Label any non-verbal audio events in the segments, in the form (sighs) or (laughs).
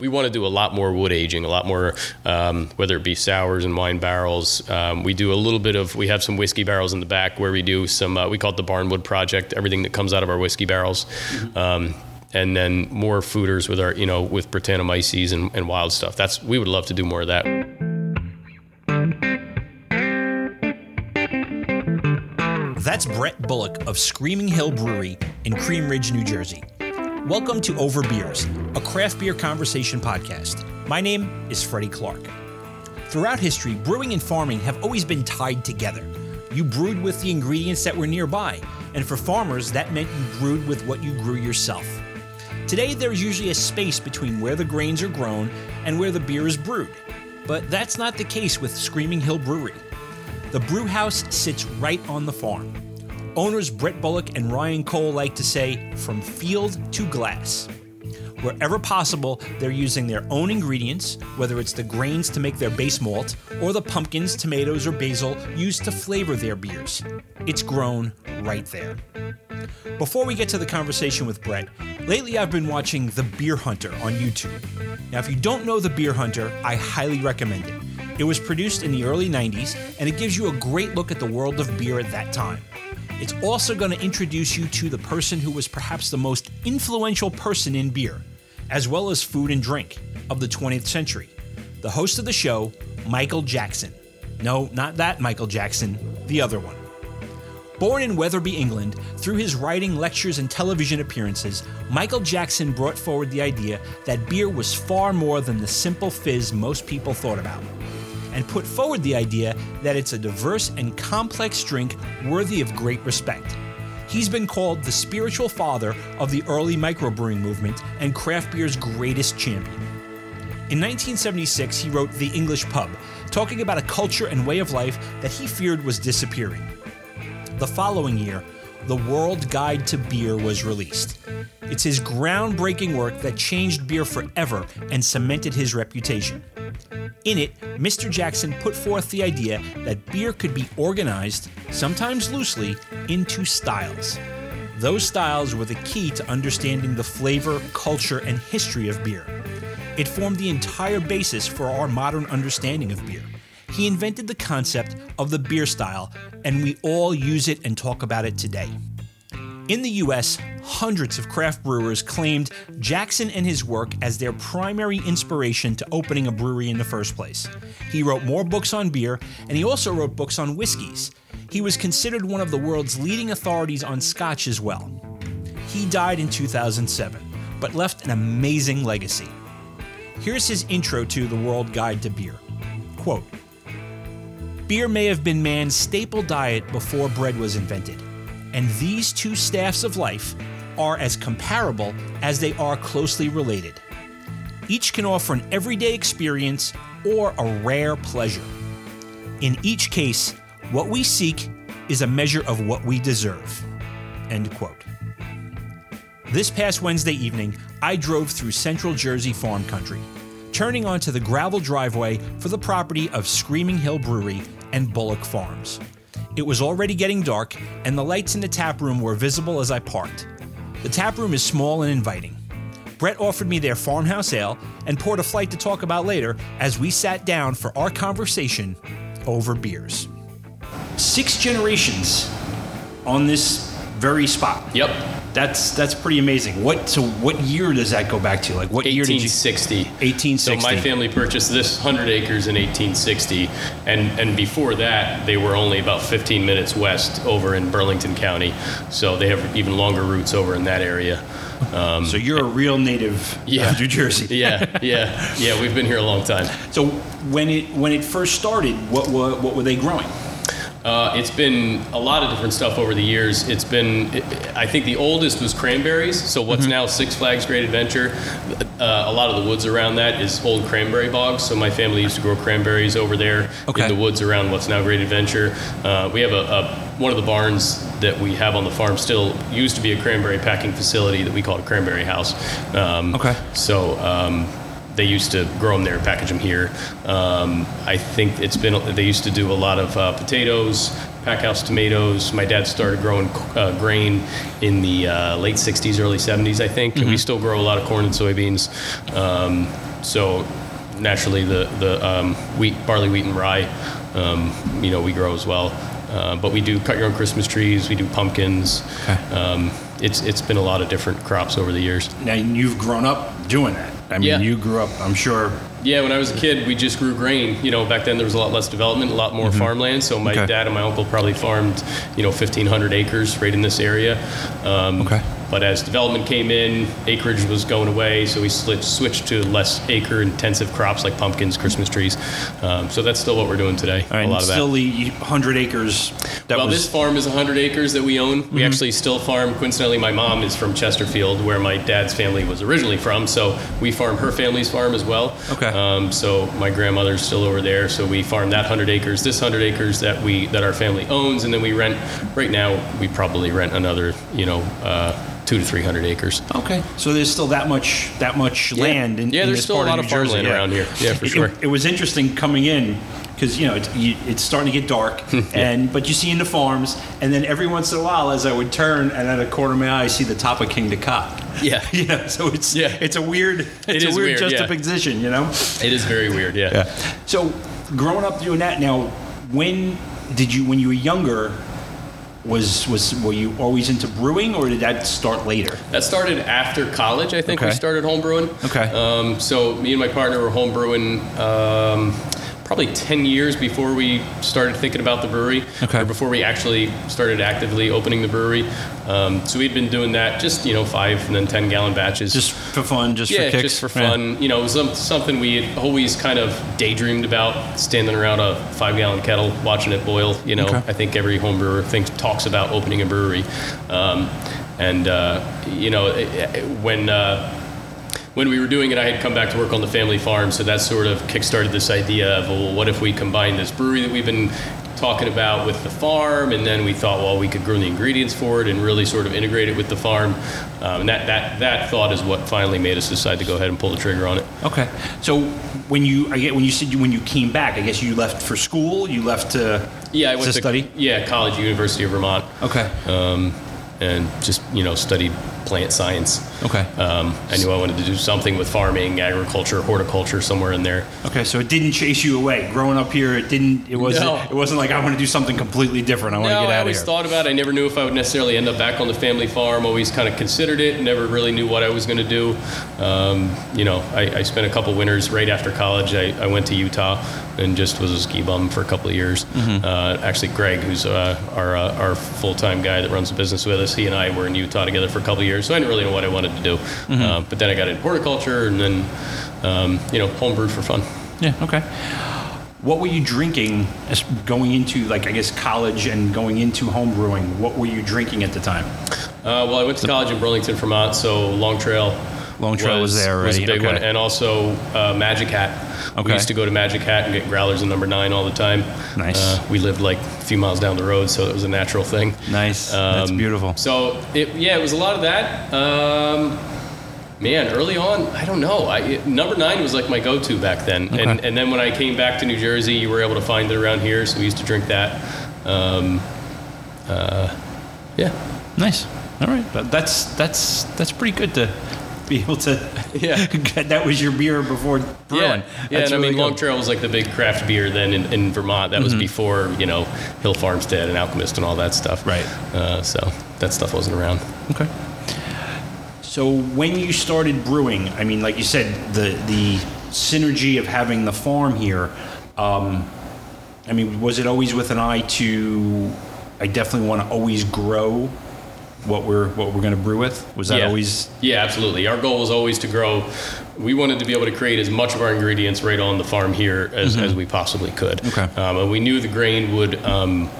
We want to do a lot more wood aging, a lot more, um, whether it be sours and wine barrels. Um, we do a little bit of, we have some whiskey barrels in the back where we do some, uh, we call it the Barnwood Project, everything that comes out of our whiskey barrels. Um, and then more foeders with our, you know, with Brettanomyces and, and wild stuff. That's, we would love to do more of that. That's Brett Bullock of Screaming Hill Brewery in Cream Ridge, New Jersey. Welcome to Over Beers, a craft beer conversation podcast. My name is Freddie Clark. Throughout history, brewing and farming have always been tied together. You brewed with the ingredients that were nearby, and for farmers, that meant you brewed with what you grew yourself. Today, there's usually a space between where the grains are grown and where the beer is brewed. But that's not the case with Screaming Hill Brewery. The brew house sits right on the farm. Owners Brett Bullock and Ryan Cole like to say, from field to glass. Wherever possible, they're using their own ingredients, whether it's the grains to make their base malt or the pumpkins, tomatoes, or basil used to flavor their beers. It's grown right there. Before we get to the conversation with Brett, lately I've been watching The Beer Hunter on YouTube. Now, if you don't know The Beer Hunter, I highly recommend it. It was produced in the early 90s, and it gives you a great look at the world of beer at that time. It's also going to introduce you to the person who was perhaps the most influential person in beer, as well as food and drink, of the 20th century. The host of the show, Michael Jackson. No, not that Michael Jackson, the other one. Born in Wetherby, England, through his writing, lectures, and television appearances, Michael Jackson brought forward the idea that beer was far more than the simple fizz most people thought about and put forward the idea that it's a diverse and complex drink worthy of great respect. He's been called the spiritual father of the early microbrewing movement and craft beer's greatest champion. In 1976, he wrote The English Pub, talking about a culture and way of life that he feared was disappearing. The following year, The World Guide to Beer was released. It's his groundbreaking work that changed beer forever and cemented his reputation. In it, Mr. Jackson put forth the idea that beer could be organized, sometimes loosely, into styles. Those styles were the key to understanding the flavor, culture, and history of beer. It formed the entire basis for our modern understanding of beer. He invented the concept of the beer style, and we all use it and talk about it today. In the US, hundreds of craft brewers claimed Jackson and his work as their primary inspiration to opening a brewery in the first place. He wrote more books on beer, and he also wrote books on whiskeys. He was considered one of the world's leading authorities on scotch as well. He died in 2007, but left an amazing legacy. Here's his intro to The World Guide to Beer. Quote Beer may have been man's staple diet before bread was invented and these two staffs of life are as comparable as they are closely related. Each can offer an everyday experience or a rare pleasure. In each case, what we seek is a measure of what we deserve. End quote. This past Wednesday evening, I drove through central Jersey farm country, turning onto the gravel driveway for the property of Screaming Hill Brewery and Bullock Farms. It was already getting dark, and the lights in the tap room were visible as I parked. The tap room is small and inviting. Brett offered me their farmhouse ale and poured a flight to talk about later as we sat down for our conversation over beers. Six generations on this very spot. Yep. That's that's pretty amazing. What so what year does that go back to? Like what year did you 1860. 1860. So my family purchased this 100 acres in 1860, and and before that they were only about 15 minutes west over in Burlington County. So they have even longer roots over in that area. Um, So you're a real native Yeah. of New Jersey. (laughs) yeah, yeah, yeah. We've been here a long time. So when it when it first started, what were what were they growing? Uh, it's been a lot of different stuff over the years. It's been, I think the oldest was cranberries. So what's Mm-hmm. now Six Flags Great Adventure, uh, a lot of the woods around that is old cranberry bogs. So my family used to grow cranberries over there Okay. in the woods around what's now Great Adventure. Uh, we have a, a one of the barns that we have on the farm still used to be a cranberry packing facility that we call a cranberry house. Um, Okay. So. Um, they used to grow them there and package them here. Um, I think it's been, they used to do a lot of uh, potatoes, pack house tomatoes. My dad started growing uh, grain in the uh, late 60s, early 70s, I think. And we still grow a lot of corn and soybeans. Um, so naturally, the the um, wheat, barley, wheat, and rye, um, you know, we grow as well. Uh, but we do cut your own Christmas trees. We do pumpkins. Okay. Um, it's it's been a lot of different crops over the years. Now you've grown up doing that. I mean, Yeah. you grew up. I'm sure. Yeah, when I was a kid, we just grew grain. You know, back then there was a lot less development, a lot more farmland. So my Mm-hmm. Okay. dad and my uncle probably farmed, you know, 1,500 acres right in this area. Um, Okay. But as development came in, acreage was going away, so we switched to less acre-intensive crops like pumpkins, Christmas trees. Um, so that's still what we're doing today. A lot of that. still the hundred acres. That well, was. this farm is 100 acres that we own. Mm-hmm. We actually still farm. Coincidentally, my mom is from Chesterfield, where my dad's family was originally from. So we farm her family's farm as well. Okay. Um, so my grandmother's still over there. So we farm that 100 acres. This 100 acres that we that our family owns, and then we rent. Right now, we probably rent another, you know, uh, two to 300 acres. Okay, so there's still that much that much land in Yeah, in there's still a part lot of of New Jersey, farmland around here. Yeah, for It- sure. It, it was interesting coming in because you know it's, you, it's starting to get dark, (laughs) and but you see in the farms, and then every once in a while, as I would turn, and at a corner of my eye, I see the top of Kingda Ka. (laughs) Yeah. (laughs) you know, so it's Yeah. it's a weird it's a is weird, weird, yeah. juxtaposition, you know. It is very weird. Yeah. So growing up doing that, now when did you when you were younger? Was was were you always into brewing, or did that start later? That started after college. I think we started home brewing. Okay. Um, so me and my partner were home brewing um, probably 10 years before we started thinking about the brewery. Okay. Or before we actually started actively opening the brewery. Um, so we'd been doing that just, you know, five and then 10 gallon batches. Just for fun, just yeah, for kicks, just for Yeah. fun. You know, it was something we had always kind of daydreamed about, standing around a five gallon kettle, watching it boil. You know, Okay. I think every home brewer thinks talks about opening a brewery, um, and uh, you know, it- it- when. Uh, when we were doing it, I had come back to work on the family farm, so that sort of kickstarted this idea of, well, what if we combine this brewery that we've been talking about with the farm, and then we thought, well, we could grow the ingredients for it and really sort of integrate it with the farm. Um, and that, that, that thought is what finally made us decide to go ahead and pull the trigger on it. Okay. So when you I get when you said you, when you came back, I guess you left for school. You left to Yeah, I went to to study. Yeah, college, University of Vermont, Okay. um, and just you know studied plant science. Okay. Um, I knew I wanted to do something with farming, agriculture, horticulture, somewhere in there. Okay. So it didn't chase you away. Growing up here, it didn't. It wasn't. No. It wasn't like I want to do something completely different. I want No, to get out of here. I always thought about it. I never knew if I would necessarily end up back on the family farm. Always kind of considered it. Never really knew what I was going to do. Um, you know, I, I spent a couple winters right after college. I, I went to Utah and just was a ski bum for a couple of years. Mm-hmm. Uh, actually, Greg, who's uh, our uh, our full time guy that runs the business with us, he and I were in Utah together for a couple of years. So I didn't really know what I wanted to do. Mm-hmm. Uh, but then I got into horticulture and then, um, you know, homebrewed for fun. Yeah. Okay. What were you drinking as going into like I guess college and going into home brewing? What were you drinking at the time? Uh, well, I went to college in Burlington, Vermont, so Long Trail. Long Trail was there Was a already, big one, okay. and also uh, Magic Hat. Okay. We used to go to Magic Hat and get growlers in number nine all the time. Nice. Uh, we lived like a few miles down the road, so it was a natural thing. Nice. That's Um, beautiful. So it, yeah, it was a lot of that. Um, man, early on, I don't know. I, it, number nine was like my go-to back then, and Okay. and then when I came back to New Jersey, you were able to find it around here, so we used to drink that. Um, uh, yeah. Nice. All right. But that's that's that's pretty good to be able to. (laughs) Yeah. (laughs) that was your beer before brewing. Yeah, yeah, That's and I really mean, Long. Trail was like the big craft beer then in, in Vermont. That was before you know Hill Farmstead and Alchemist and all that stuff. Right. Uh, so that stuff wasn't around. Okay. So when you started brewing, I mean, like you said, the the synergy of having the farm here. Um, I mean, was it always with an eye to? I definitely want to always grow what we're what we're going to brew with. Was that yeah. always? Yeah, absolutely. Our goal was always to grow. We wanted to be able to create as much of our ingredients right on the farm here as, as we possibly could. Mm-hmm. Okay. Um, and we knew the grain would um,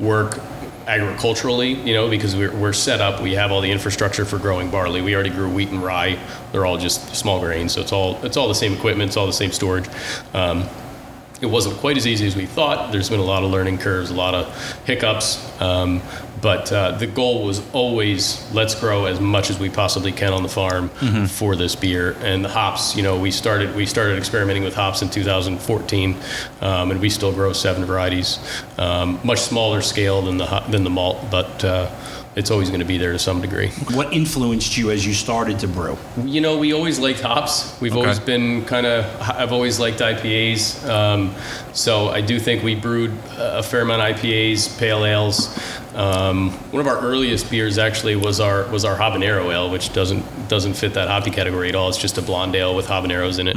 work agriculturally, you know, because we're, we're set up. We have all the infrastructure for growing barley. We already grew wheat and rye. They're all just small grains, so it's all it's all the same equipment. It's all the same storage. Um, it wasn't quite as easy as we thought. There's been a lot of learning curves, a lot of hiccups, um, but uh, the goal was always let's grow as much as we possibly can on the farm for this beer. And the hops, you know, we started we started experimenting with hops in 2014, um, and we still grow seven varieties, um, much smaller scale than the than the malt, but. Uh, it's always going to be there to some degree. What influenced you as you started to brew? You know, we always liked hops. We've Okay. always been kind of. I've always liked IPAs. Um, so I do think we brewed a fair amount of IPAs, pale ales. Um, one of our earliest beers actually was our was our habanero ale, which doesn't doesn't fit that hoppy category at all. It's just a blonde ale with habaneros in it.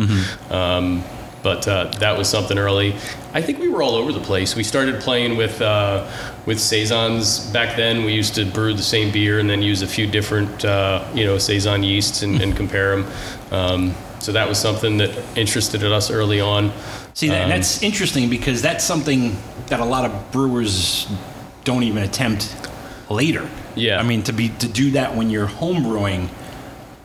Um, but uh, that was something early. I think we were all over the place. We started playing with uh, with saisons back then. We used to brew the same beer and then use a few different uh, you know saison yeasts and, and compare them. Um, so that was something that interested us early on. See, that, that's interesting because that's something that a lot of brewers don't even attempt later. Yeah. I mean, to be to do that when you're homebrewing,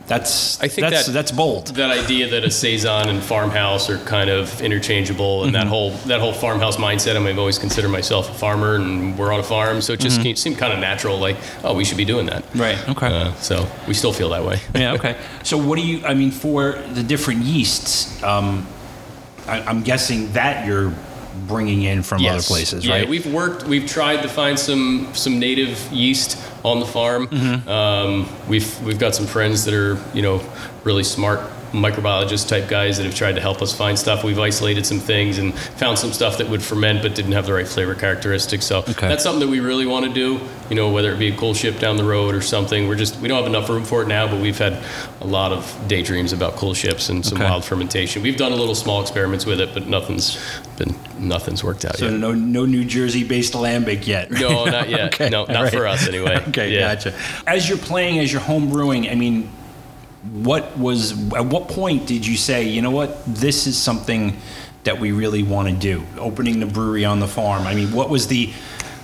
that's I think that's that- that's bold. That idea that a saison and farmhouse are kind of interchangeable, and that whole that whole farmhouse mindset. I mean, I've always considered myself a farmer, and we're on a farm, so it just seemed kind of natural. Like, oh, we should be doing that. Right. Okay. Uh, so we still feel that way. (laughs) yeah. Okay. So, what do you? I mean, for the different yeasts, um, I, I'm guessing that you're bringing in from other places, yeah, right? we've worked. We've tried to find some some native yeast on the farm. Mm-hmm. Um, we've we've got some friends that are you know really smart microbiologist type guys that have tried to help us find stuff. We've isolated some things and found some stuff that would ferment but didn't have the right flavor characteristics. So Okay. that's something that we really want to do. You know, whether it be a coolship down the road or something. We're just we don't have enough room for it now, but we've had a lot of daydreams about coolships and some Okay. wild fermentation. We've done a little small experiments with it, but nothing's been nothing's worked out so yet. So no, no New Jersey-based lambic yet. No, not yet. (laughs) Okay, No, not all right. for us anyway. (laughs) okay, Yeah. gotcha. As you're playing, as you're home brewing, I mean, what was at what point did you say, you know what, this is something that we really want to do? Opening the brewery on the farm. I mean, what was the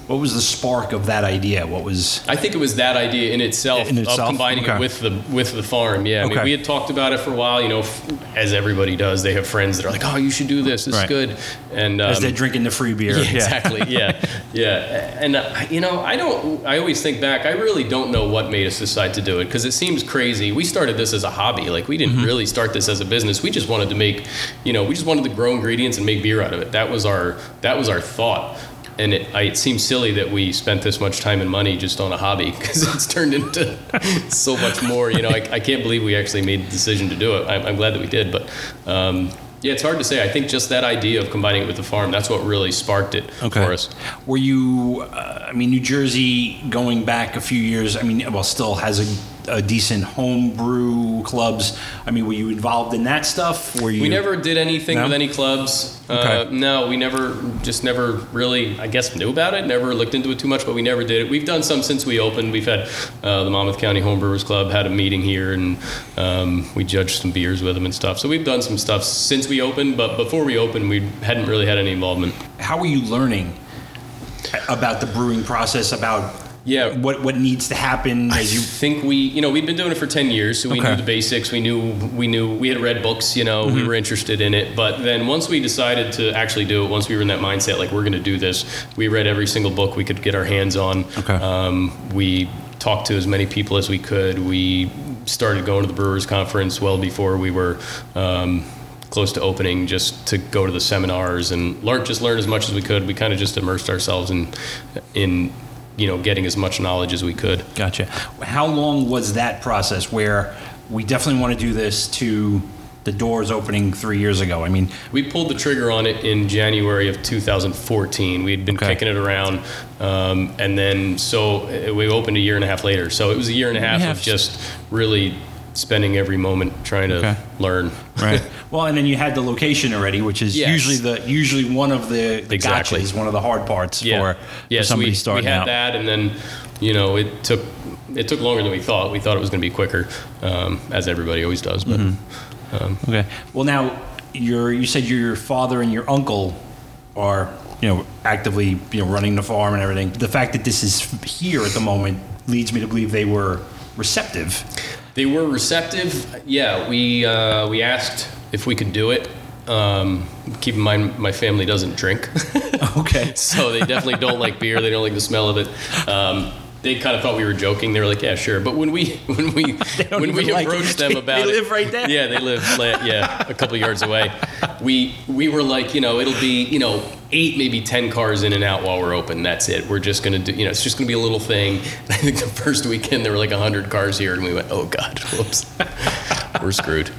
what was the spark of that idea? What was I think it was that idea in itself, In itself? of combining Okay. it with the with the farm. Yeah, I mean, we had talked about it for a while. You know, f- as everybody does, they have friends that are like, "Oh, you should do this. This Right. is good." And um, as they're drinking the free beer? (laughs) Yeah, exactly. Yeah, (laughs) yeah. And uh, you know, I don't. I always think back. I really don't know what made us decide to do it because it seems crazy. We started this as a hobby. Like we didn't Mm-hmm. really start this as a business. We just wanted to make. You know, we just wanted to grow ingredients and make beer out of it. That was our. That was our thought. And it, I, it seems silly that we spent this much time and money just on a hobby (laughs) because it's turned into (laughs) so much more. You know, I, I can't believe we actually made the decision to do it. I'm, I'm glad that we did, but um, yeah, it's hard to say. I think just that idea of combining it with the farm, that's what really sparked it Okay. for us. Were you? Uh, I mean, New Jersey going back a few years. I mean, well, still has a, a decent homebrew clubs. I mean, were you involved in that stuff? Were you? We never did anything No? with any clubs. Uh, no, we never, just never really, I guess, knew about it. Never looked into it too much, but we never did it. We've done some since we opened. We've had uh, the Monmouth County Homebrewers Club had a meeting here, and um, we judged some beers with them and stuff. So we've done some stuff since we opened, but before we opened, we hadn't really had any involvement. How were you learning about the brewing process? About Yeah. what what needs to happen I as you? think we, you know, we'd been doing it for ten years, so we Okay. knew the basics. We knew, we knew, we had read books. You know, we were interested in it. But then once we decided to actually do it, once we were in that mindset, like we're going to do this, we read every single book we could get our hands on. Okay. Um, we talked to as many people as we could. We started going to the Brewers Conference well before we were. Um, close to opening just to go to the seminars and learn just learn as much as we could we kind of just immersed ourselves in in you know getting as much knowledge as we could Gotcha. How long was that process? Where we definitely want to do this to the doors opening three years ago. I mean, We pulled the trigger on it in January of 2014. We'd been Okay. kicking it around, um, and then so we opened a year and a half later. So it was a year and a half. of just really spending every moment trying to Okay. learn. right. (laughs) well, and then you had the location already, which is Yes. usually the usually one of the, the Exactly. gotchas, one of the hard parts yeah, for, yeah. for so somebody we, starting we had out. that, and then you know it took it took longer than we thought. We thought it was going to be quicker, um, as everybody always does. But Mm-hmm. Okay. Well, now your you said your father and your uncle are you know actively you know running the farm and everything. The fact that this is here at the moment leads me to believe they were receptive. They were receptive. Yeah, we uh, we asked if we could do it. Um, keep in mind, my family doesn't drink, (laughs) Okay. (laughs) so they definitely don't like beer. They don't like the smell of it. Um, they kind of thought we were joking. They were like, "Yeah, sure." But when we (laughs) when we (laughs) when we like approached them They about it, live right there. Yeah, they live yeah a couple yards away. We we were like, you know, it'll be you know eight maybe ten cars in and out while we're open. That's it. We're just gonna do you know it's just gonna be a little thing. (laughs) I think the first weekend there were like hundred cars here, and we went, "Oh God, whoops, we're screwed."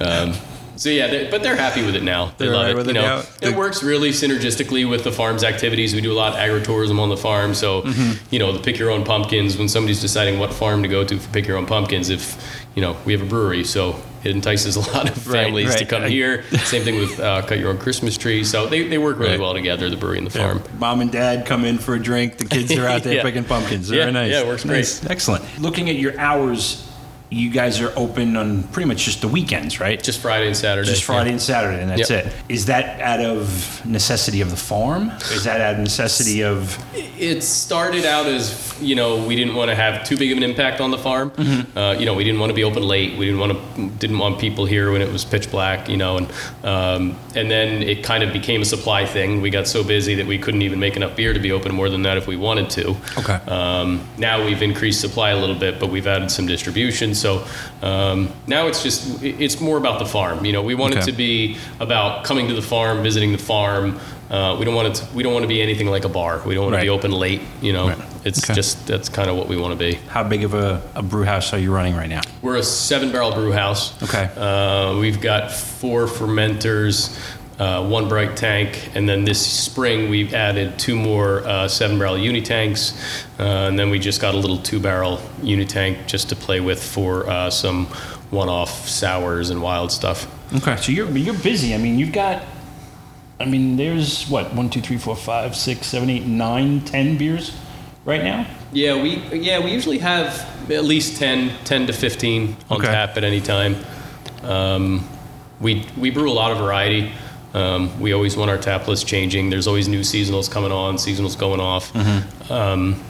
Um, so yeah, they, but they're happy with it now. They They're love all right it. with you it know, now? it works really synergistically with the farm's activities. We do a lot of agritourism on the farm, so Mm-hmm. you know the pick your own pumpkins. When somebody's deciding what farm to go to for pick your own pumpkins, if you know we have a brewery, so it entices a (laughs) lot of Right, families to come I- here. (laughs) Same thing with uh, cut your own Christmas tree. So they, they work really Right. well together, the brewery and the farm. Mom and dad come in for a drink. The kids are out (laughs) there Yeah. picking pumpkins. Yeah, Very nice. yeah, it works great. Nice. Excellent. Looking at your hours, you guys are open on pretty much just the weekends, right? Just Friday and Saturday. Just Friday yeah. and Saturday, and that's Yep. it. Is that out of necessity of the farm? Is that out of necessity of? It started out as you know we didn't want to have too big of an impact on the farm. Mm-hmm. Uh, you know we didn't want to be open late. We didn't want to didn't want people here when it was pitch black. You know and um, and then it kind of became a supply thing. We got so busy that we couldn't even make enough beer to be open more than that if we wanted to. Okay. Um, now we've increased supply a little bit, but we've added some distribution. So um, now it's just it's more about the farm. You know, we want it to be about coming to the farm, visiting the farm. Uh, we don't want it. To, we don't want to be anything like a bar. We don't want Right. to be open late. You know, Right. it's Okay. just that's kind of what we want to be. How big of a, a brew house are you running right now? We're a seven barrel brew house. Okay. Uh, we've got four fermenters, uh, one bright tank, and then this spring we've added two more uh, seven barrel unitanks, uh, and then we just got a little two barrel unitank just to play with for uh, some one off sours and wild stuff. Okay, so you're you're busy. I mean, you've got. I mean, there's what one, two, three, four, five, six, seven, eight, nine, ten beers right now. Yeah, we yeah we usually have at least 10, 10 to fifteen on Okay. tap at any time. Um, we we brew a lot of variety. Um, we always want our tap list changing. There's always new seasonals coming on, seasonals going off. Mm-hmm. Um,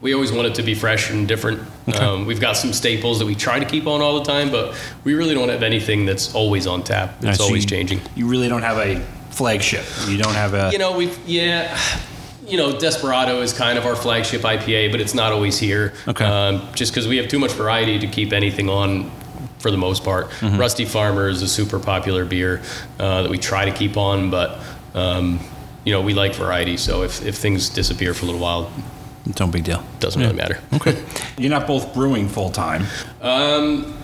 we always want it to be fresh and different. Um, we've got some staples that we try to keep on all the time, but we really don't have anything that's always on tap. It's. So always you- changing. You really don't have a flagship. You don't have a. You know, we've yeah. You know, Desperado is kind of our flagship IPA, but it's not always here. Okay. Um, just because we have too much variety to keep anything on, for the most part. Mm-hmm. Rusty Farmer is a super popular beer uh, that we try to keep on, but um, you know, we like variety. So if if things disappear for a little while, it's no big deal. it doesn't really matter. Okay. (laughs) You're not both brewing full time. Um,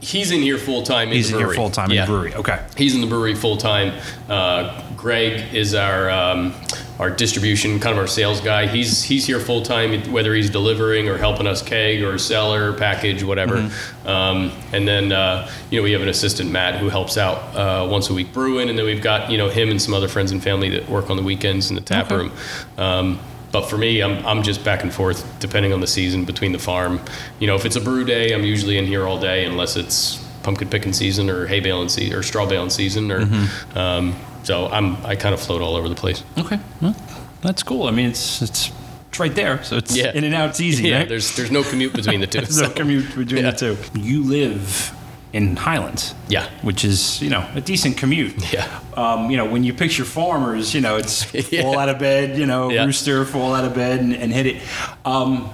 he's in here full time. He's the in here full time in the brewery. Okay. He's in the brewery full time. Uh, Greg is our um, our distribution, kind of our sales guy. He's he's here full time, whether he's delivering or helping us keg or cellar package, whatever. Mm-hmm. Um, and then uh, you know we have an assistant Matt who helps out uh, once a week brewing, and then we've got you know him and some other friends and family that work on the weekends in the tap Okay. room. Um, but for me, I'm, I'm just back and forth depending on the season between the farm. You know, if it's a brew day, I'm usually in here all day unless it's pumpkin picking season or hay baling season or straw baling season or Mm-hmm. um, so I'm I kind of float all over the place. Okay. Well, that's cool. I mean, it's it's it's right there, so it's Yeah. in and out. It's easy. (laughs) Yeah, right? there's there's no commute between the two. (laughs) There's no commute between Yeah. the two. You live in Highlands. Yeah. Which is, you know, a decent commute. Yeah. Um, you know, when you picture farmers, you know, it's (laughs) Yeah. fall out of bed, you know, Yeah. rooster, fall out of bed and, and hit it. Um,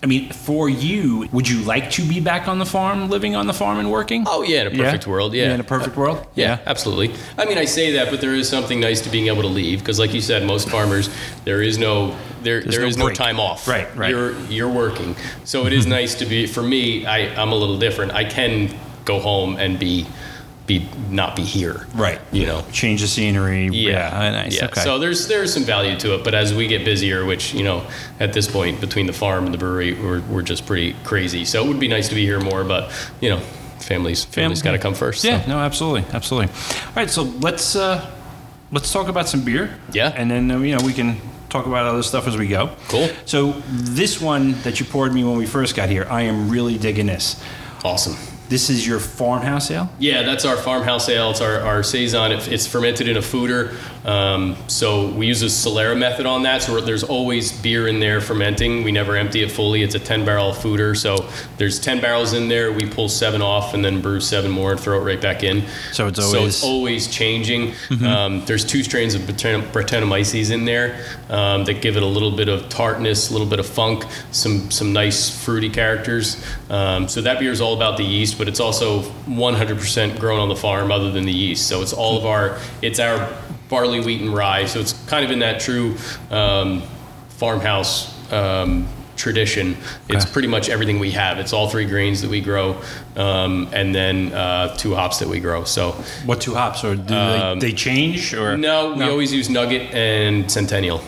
I mean, for you, would you like to be back on the farm, living on the farm and working? Oh yeah, in a perfect world. Yeah, in a perfect uh, world. Yeah, absolutely. I mean, I say that, but there is something nice to being able to leave because, like you said, most farmers there is no there there no is no time off. Right, right. You're you're working, so it is mm-hmm. nice to be. For me, I I'm a little different. I can go home and be be not be here. Right. You know. Change the scenery. Yeah, Yeah. nice. Yeah. Okay. So there's there's some value to it, but as we get busier, which you know, at this point between the farm and the brewery, we're we're just pretty crazy. So it would be nice to be here more, but you know, families families got to come first. so. Yeah, no, absolutely, absolutely. All right, so let's uh, let's talk about some beer. Yeah. and then you know we can talk about other stuff as we go. Cool. So this one that you poured me when we first got here, I am really digging this. Awesome. This is your farmhouse ale. Yeah, that's our farmhouse ale. It's our, our saison. It, it's fermented in a foeder. Um, so we use a Solera method on that. So there's always beer in there fermenting. We never empty it fully. It's a 10 barrel foeder. So there's 10 barrels in there. We pull seven off and then brew seven more and throw it right back in. So it's so always- it's always changing. Um, there's two strains of Brettanom- Brettanomyces in there um, that give it a little bit of tartness, a little bit of funk, some some nice fruity characters. Um, so that beer is all about the yeast, but it's also 100% grown on the farm, other than the yeast. So it's all of our it's our barley, wheat, and rye. So it's kind of in that true um, farmhouse. Um, tradition it's Okay. pretty much everything we have it's all three grains that we grow um, and then uh, two hops that we grow so What two hops, or do they, they change, or Um, no, we always use Nugget and Centennial.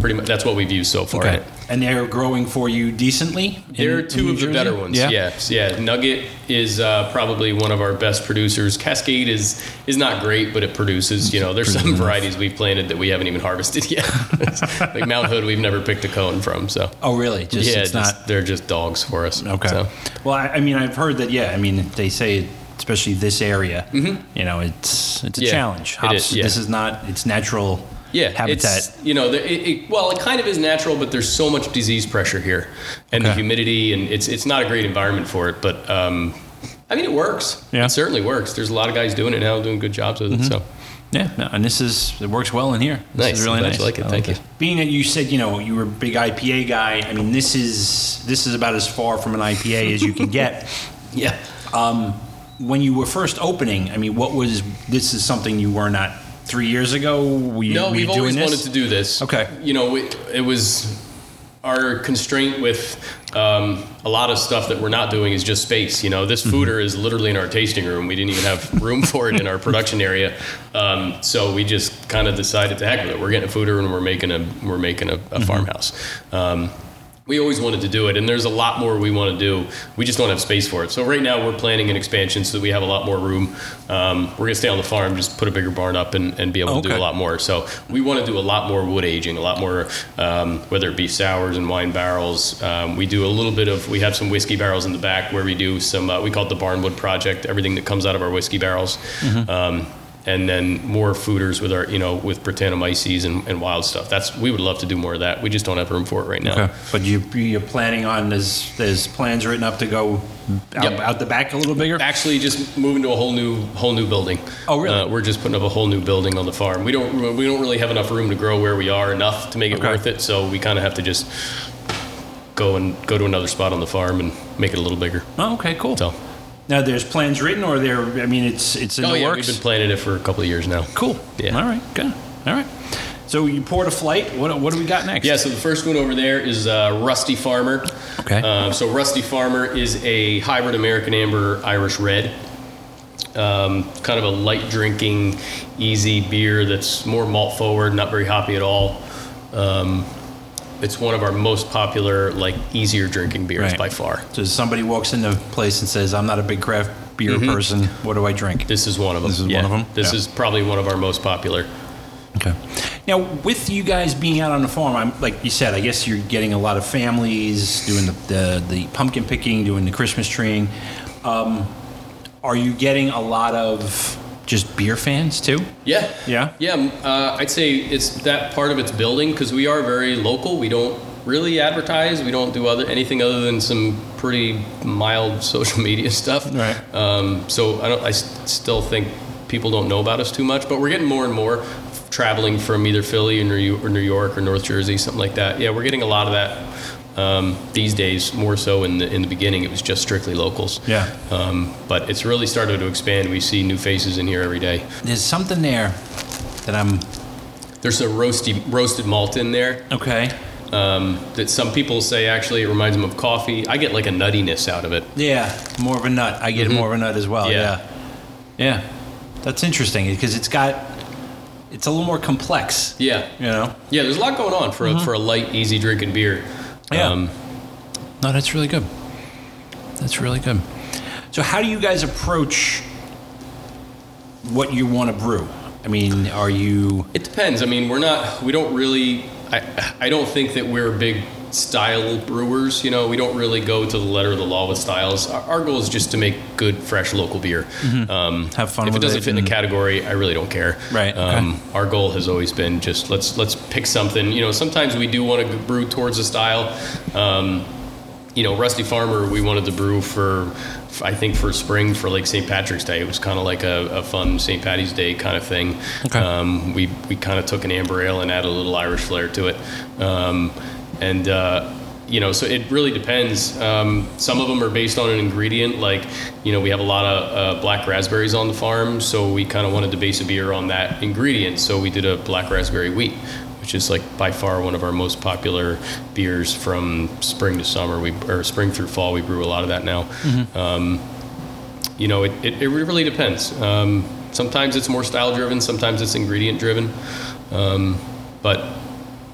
Pretty much, that's what we've used so far. Okay. And they're growing for you decently. They're in two New of the better ones. Yeah. Yes, yeah. Nugget is uh, probably one of our best producers. Cascade is is not great, but it produces. You know, there's some varieties we've planted that we haven't even harvested (laughs) yet. (laughs) like Mount Hood, we've never picked a cone from. So Oh, really? Just yeah, it's just- not. they're just dogs for us. Okay. So. Well, I, I mean, I've heard that. Yeah, I mean, they say, especially this area, you know, it's it's a Mm-hmm. Yeah, challenge. it is, yeah. This is not. It's natural. Yeah, habitat. It's, you know, the, it, it, well, it kind of is natural, but there's so much disease pressure here, and the humidity, and it's it's not a great environment for it. But um, I mean, it works. Yeah. It certainly works. There's a lot of guys doing it now, doing good jobs with it. So Yeah, no, and this is it works well in here. This Nice. is really nice. you like it. I Thank you. Being that you said you know you were a big IPA guy, I mean this is this is about as far from an IPA as you can get. (laughs) yeah. when you were first opening, I mean, what was this? Is something you were not three years ago? Were you, No, were we've always doing wanted this? to do this. Okay. You know, we, it was our constraint with um, a lot of stuff that we're not doing is just space. You know, this Mm-hmm. foeder is literally in our tasting room. We didn't even have room (laughs) for it in our production area. Um, so we just kind of decided to heck with it. We're getting a foeder and we're making a we're making a, Mm-hmm. a farmhouse. Um, we always wanted to do it, and there's a lot more we want to do. We just don't have space for it. So right now we're planning an expansion so that we have a lot more room. Um, we're gonna stay on the farm, just put a bigger barn up, and, and be able to do a lot more. So we want to do a lot more wood aging, a lot more, um, whether it be sours and wine barrels. Um, we do a little bit of. We have some whiskey barrels in the back where we do some. Uh, we call it the Barnwood Project. Everything that comes out of our whiskey barrels. Um, and then more foeders with our, you know, with Brettanomyces and, and wild stuff. That's we would love to do more of that. We just don't have room for it right now. Okay. But you you're planning on there's there's plans written up to go out, Yep. out the back a little bigger. Actually, just moving to a whole new whole new building. Oh, really? Uh, we're just putting up a whole new building on the farm. We don't we don't really have enough room to grow where we are enough to make it Okay. worth it. So we kind of have to just go and go to another spot on the farm and make it a little bigger. Oh, okay, cool. So, Now there's plans written, or there. I mean, it's it's in oh the yeah, works. we've been planning it for a couple of years now. cool. Yeah. All right. Good. All right. So you poured a flight. What what do we got next? Yeah, so the first one over there is uh, Rusty Farmer. Okay. Um, so Rusty Farmer is a hybrid American Amber Irish Red. Um, kind of a light drinking, easy beer that's more malt forward, not very hoppy at all. Um, it's one of our most popular, like easier drinking beers Right. by far. So somebody walks into a place and says, "I'm not a big craft beer person. What do I drink?" Mm-hmm. This is one of them. This is one Yeah. of 'em? This Yeah. is probably one of our most popular. Okay. Now, with you guys being out on the farm, I'm like you said. I guess you're getting a lot of families doing the the, the pumpkin picking, doing the Christmas treeing. Um, are you getting a lot of just beer fans too? Yeah. Yeah? Yeah. Uh, I'd say it's that part of it's building because we are very local. We don't really advertise. We don't do other anything other than some pretty mild (laughs) social media stuff. Right. Um, so I don't. I s- still think people don't know about us too much, but we're getting more and more traveling from either Philly or New York or, New York or North Jersey, something like that. Yeah, we're getting a lot of that um, these days. More so in the in the beginning, it was just strictly locals. Yeah. Um, but it's really started to expand. We see new faces in here every day. There's something there that I'm There's a roasty, roasted malt in there okay. um, that some people say actually it reminds them of coffee. I get like a nuttiness out of it. Yeah, more of a nut. I get more of a nut as well. Mm-hmm. Yeah. Yeah. Yeah. That's interesting because it's got it's a little more complex. Yeah, You know. yeah. There's a lot going on for a, for a light, easy drinking beer. Yeah. Um, No, that's really good. That's really good. So, how do you guys approach what you want to brew? I mean, are you it depends. I mean, we're not. We don't really. I, I don't think that we're a big style brewers. You know, we don't really go to the letter of the law with styles. Our, our goal is just to make good, fresh local beer. Um, Have fun If with it doesn't it fit in a category, I really don't care. Right, okay. Um, our goal has always been just let's let's pick something. You know, sometimes we do want to brew towards a style. Um, you know, Rusty Farmer, we wanted to brew for, I think for spring for like St. Patrick's Day. It was kind of like a, a fun St. Patty's Day kind of thing. Okay. Um, we we kind of took an amber ale and added a little Irish flair to it, um, and. Uh, you know, so it really depends. Um, some of them are based on an ingredient, like, you know, we have a lot of uh, black raspberries on the farm, so we kind of wanted to base a beer on that ingredient. So we did a black raspberry wheat, which is like by far one of our most popular beers from spring to summer. We or spring through fall. We brew a lot of that now. Um, you know, it, it, it really depends. Um, sometimes it's more style driven. Sometimes it's ingredient driven. Um, but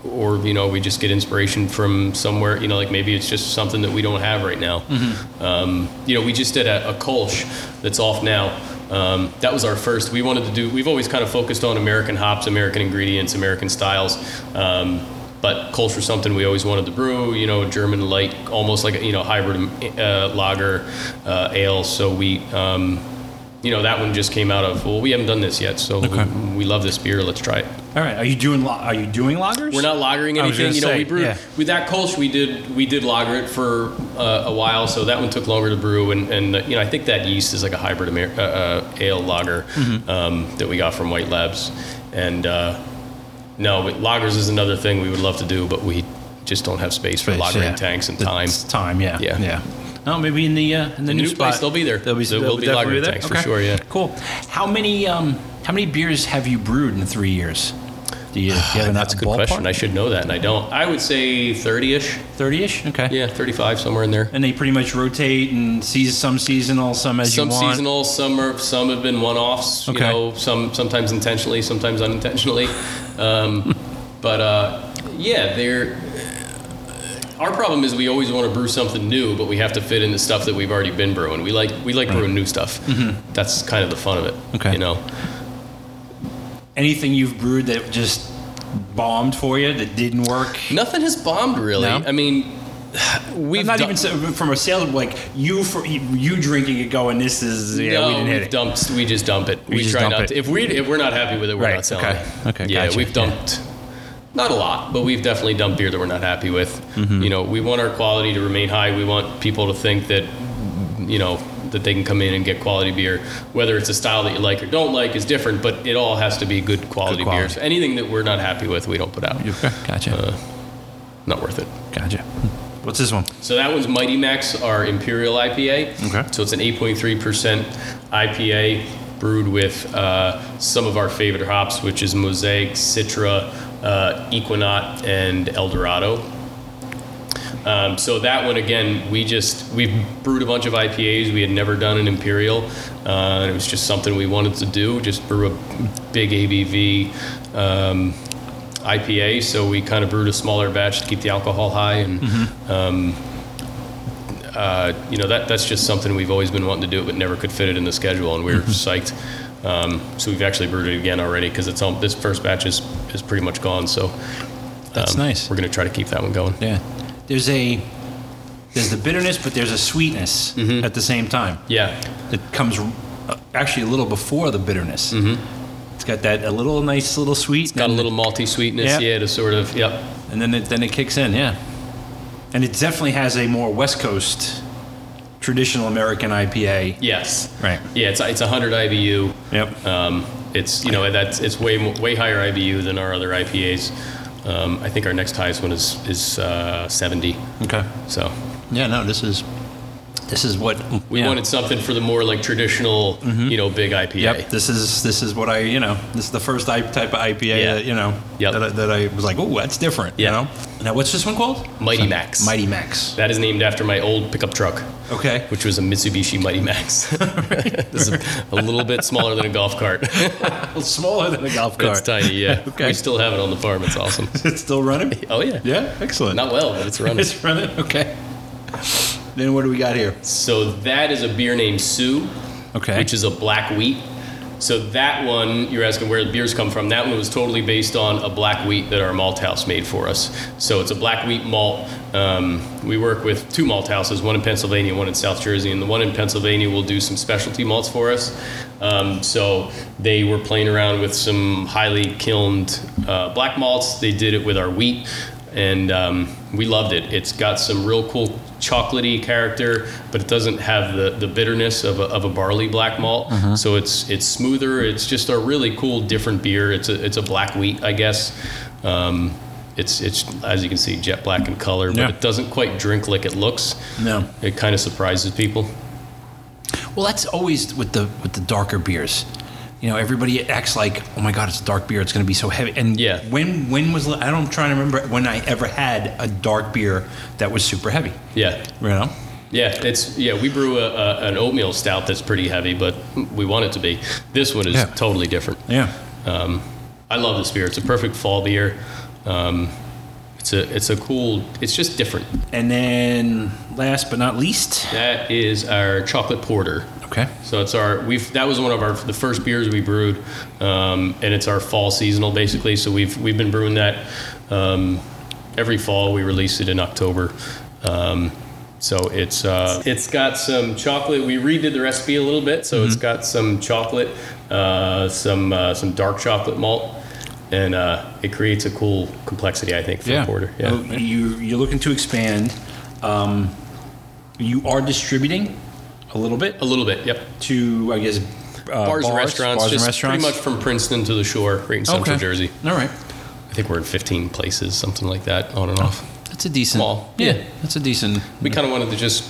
or you know we just get inspiration from somewhere you know like maybe it's just something that we don't have right now. Um, you know we just did a, a kolsch that's off now. Um, that was our first. We wanted to do we've always kind of focused on american hops american ingredients american styles. Um, but kolsch was something we always wanted to brew you know german light almost like a you know hybrid uh, lager uh, ale. So we um, you know that one just came out of well we haven't done this yet so Okay. we, we love this beer. Let's try it All right. Are you doing? Are you doing lagers? we're not lagering anything. You know, say, we brewed yeah. with that Kolsch. We did we did lager it for uh, a while, so that one took longer to brew. And, and uh, you know, I think that yeast is like a hybrid Amer- uh, uh, ale lager Mm-hmm. um, that we got from White Labs. And uh, no, but lagers is another thing we would love to do, but we just don't have space for Space, lagering yeah. tanks and time. It's time. Yeah. Yeah. Yeah. Oh, maybe in the uh, in the, The new, new spot. place, they'll be there. They'll be, There they'll will be definitely lager there? tanks for sure, yeah. Cool. How many um how many beers have you brewed in three years? Do you, do you (sighs) have an That's a good question. I should know that, and I don't. I would say 30-ish. Thirty-ish. Okay. Yeah, 35, somewhere in there. And they pretty much rotate and season some seasonal, some as some you want. Some seasonal, some are some have been one-offs. Okay. You know, some sometimes intentionally, sometimes unintentionally. (laughs) Um, but uh, yeah, they're. Our problem is we always want to brew something new, but we have to fit in the stuff that we've already been brewing. We like we like brewing new stuff. That's kind of the fun of it. Mm-hmm. Okay. You know, Anything you've brewed that just bombed for you that didn't work? nothing has bombed really. No? I mean, (sighs) we've not done- even from a sales like you for you drinking it going. This is yeah no, we didn't hit it. dumped. We just dump it. We We, just try dump not it. to. If we if we're not happy with it, we're Right, not selling okay. it. Okay, Yeah, gotcha, we've yeah. dumped. Not a lot, but we've definitely dumped beer that we're not happy with. Mm-hmm. You know, we want our quality to remain high. We want people to think that, you know, that they can come in and get quality beer. Whether it's a style that you like or don't like is different, but it all has to be good quality, quality. beer. So anything that we're not happy with, we don't put out. Okay, gotcha, Uh, Not worth it. gotcha. What's this one? So that one's Mighty Max, our Imperial IPA. Okay. So it's an 8.3% IPA brewed with uh, some of our favorite hops, which is Mosaic, Citra, uh, Ekuanot, and El Dorado. Um, so that one again, we just we've brewed a bunch of IPAs. We had never done an imperial, uh, and it was just something we wanted to do. Just brew a big ABV um, IPA. So we kind of brewed a smaller batch to keep the alcohol high, and um, uh, you know that that's just something we've always been wanting to do, but never could fit it in the schedule, and we were psyched. Um, so we've actually brewed it again already because it's on, this first batch is is pretty much gone. So That's um, nice. We're going to try to keep that one going. Yeah, there's a there's the bitterness, but there's a sweetness Mm-hmm. at the same time. Yeah, It comes uh, actually a little before the bitterness. Mm-hmm. It's got that a little nice little sweet. got a little malty sweetness. Yeah. Yeah, to sort of yep. and then it, then it kicks in. Yeah, and it definitely has a more West Coast traditional American IPA. Yes. Right. Yeah, it's it's 100 IBU. Yep. Um, it's you know that's it's way way higher IBU than our other IPAs. Um, I think our next highest one is is uh, 70. Okay. So Yeah. No. This is this is what we yeah. wanted something for the more like traditional, mm-hmm. you know, big IPA. Yep. This is this is what I you know this is the first type of IPA Yeah. that you know Yep. that, I, that I was like oh that's different. Yeah. You know. Now what's this one called? Mighty Max. Mighty Max. That is named after my old pickup truck, Okay. which was a Mitsubishi Mighty Max. (laughs) (laughs) this is a, a little bit smaller than a golf cart. (laughs) Smaller than a golf cart. it's tiny. Yeah. Okay. We still have it on the farm. It's awesome. It's still running. Oh yeah. Yeah. Excellent. Not well, but it's running. It's running. Okay. Then what do we got here? So that is a beer named Sue. Okay. which is a black wheat. So that one, you're asking where the beers come from. That one was totally based on a black wheat that our malt house made for us. So it's a black wheat malt. Um, we work with two malt houses, one in Pennsylvania, one in South Jersey, and the one in Pennsylvania will do some specialty malts for us. Um, so they were playing around with some highly kilned uh, black malts. They did it with our wheat and um, we loved it. It's got some real cool chocolatey character, but it doesn't have the, the bitterness of a, of a barley black malt. Mm-hmm. So it's it's smoother. It's just a really cool, different beer. It's a it's a black wheat, I guess. Um, it's it's as you can see, jet black in color, but Yeah. it doesn't quite drink like it looks. No. It kind of surprises people. Well, that's always with the with the darker beers. You know, everybody acts like, "Oh my God, it's a dark beer. It's going to be so heavy." And Yeah. when when was I don't I'm trying to remember when I ever had a dark beer that was super heavy. Yeah. You know, Yeah, it's yeah. We brew a, a, an oatmeal stout that's pretty heavy, but we want it to be. This one is Yeah. totally different. yeah. Um, I love this beer. It's a perfect fall beer. Um, it's a it's a cool. It's just different. And then last but not least, That is our chocolate porter. Okay, So it's our we've that was one of our the first beers we brewed, um, and it's our fall seasonal basically. So we've we've been brewing that um, every fall. We release it in October. Um, so it's uh, it's got some chocolate. We redid the recipe a little bit, so it's got some chocolate, uh, some uh, some dark chocolate malt, and uh, it creates a cool complexity. I think for a porter. Yeah. Oh, You you're looking to expand. Um, you are distributing a little bit A little bit. Yep. to I guess uh, bars, and restaurants, bars just and restaurants. pretty much from Princeton to the shore, right in Central Okay. Jersey. All right. I think we're in 15 places, something like that, on and off. That's a decent. Small. Yeah, Yeah. that's a decent. We kind of wanted to just,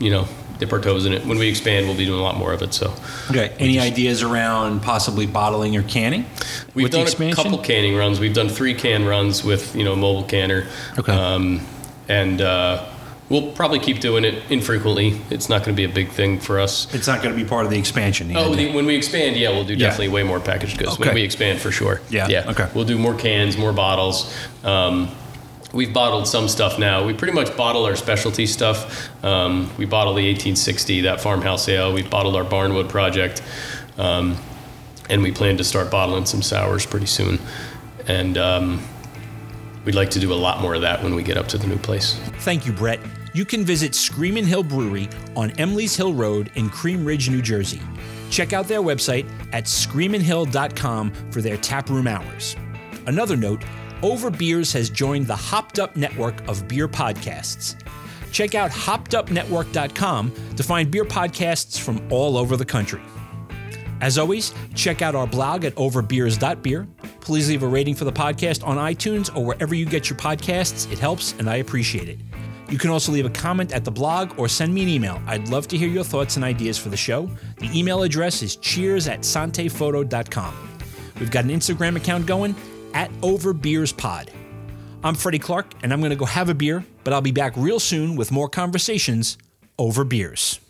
you know, dip our toes in it. When we expand, we'll be doing a lot more of it. So Okay. Any ideas around possibly bottling or canning? we've done a couple canning runs. We've done three can runs with you know mobile canner. Okay. Um, and uh, we'll probably keep doing it infrequently. It's not going to be a big thing for us. It's not going to be part of the expansion. the Oh, the, when we expand, yeah, we'll do Yeah. definitely way more packaged goods. Okay. When we expand, for sure. Yeah, Yeah. okay. We'll do more cans, more bottles. Um, we've bottled some stuff now. We pretty much bottle our specialty stuff. Um, we bottle the 1860, that farmhouse ale. We've bottled our Barnwood project, um, and we plan to start bottling some sours pretty soon. And um, we'd like to do a lot more of that when we get up to the new place. Thank you, Brett. You can visit Screamin' Hill Brewery on Emley's Hill Road in Cream Ridge, New Jersey. Check out their website at screaminhill.com for their tap room hours. Another note Over Beers has joined the Hopped Up network of beer podcasts. Check out hoppedupnetwork.com to find beer podcasts from all over the country. As always, check out our blog at overbeers.beer. Please leave a rating for the podcast on iTunes or wherever you get your podcasts. It helps and I appreciate it. You can also leave a comment at the blog or send me an email. I'd love to hear your thoughts and ideas for the show. The email address is cheers at santefoto.com. We've got an Instagram account going at overbeerspod. I'm Freddie Clark, and I'm going to go have a beer, but I'll be back real soon with more conversations over beers.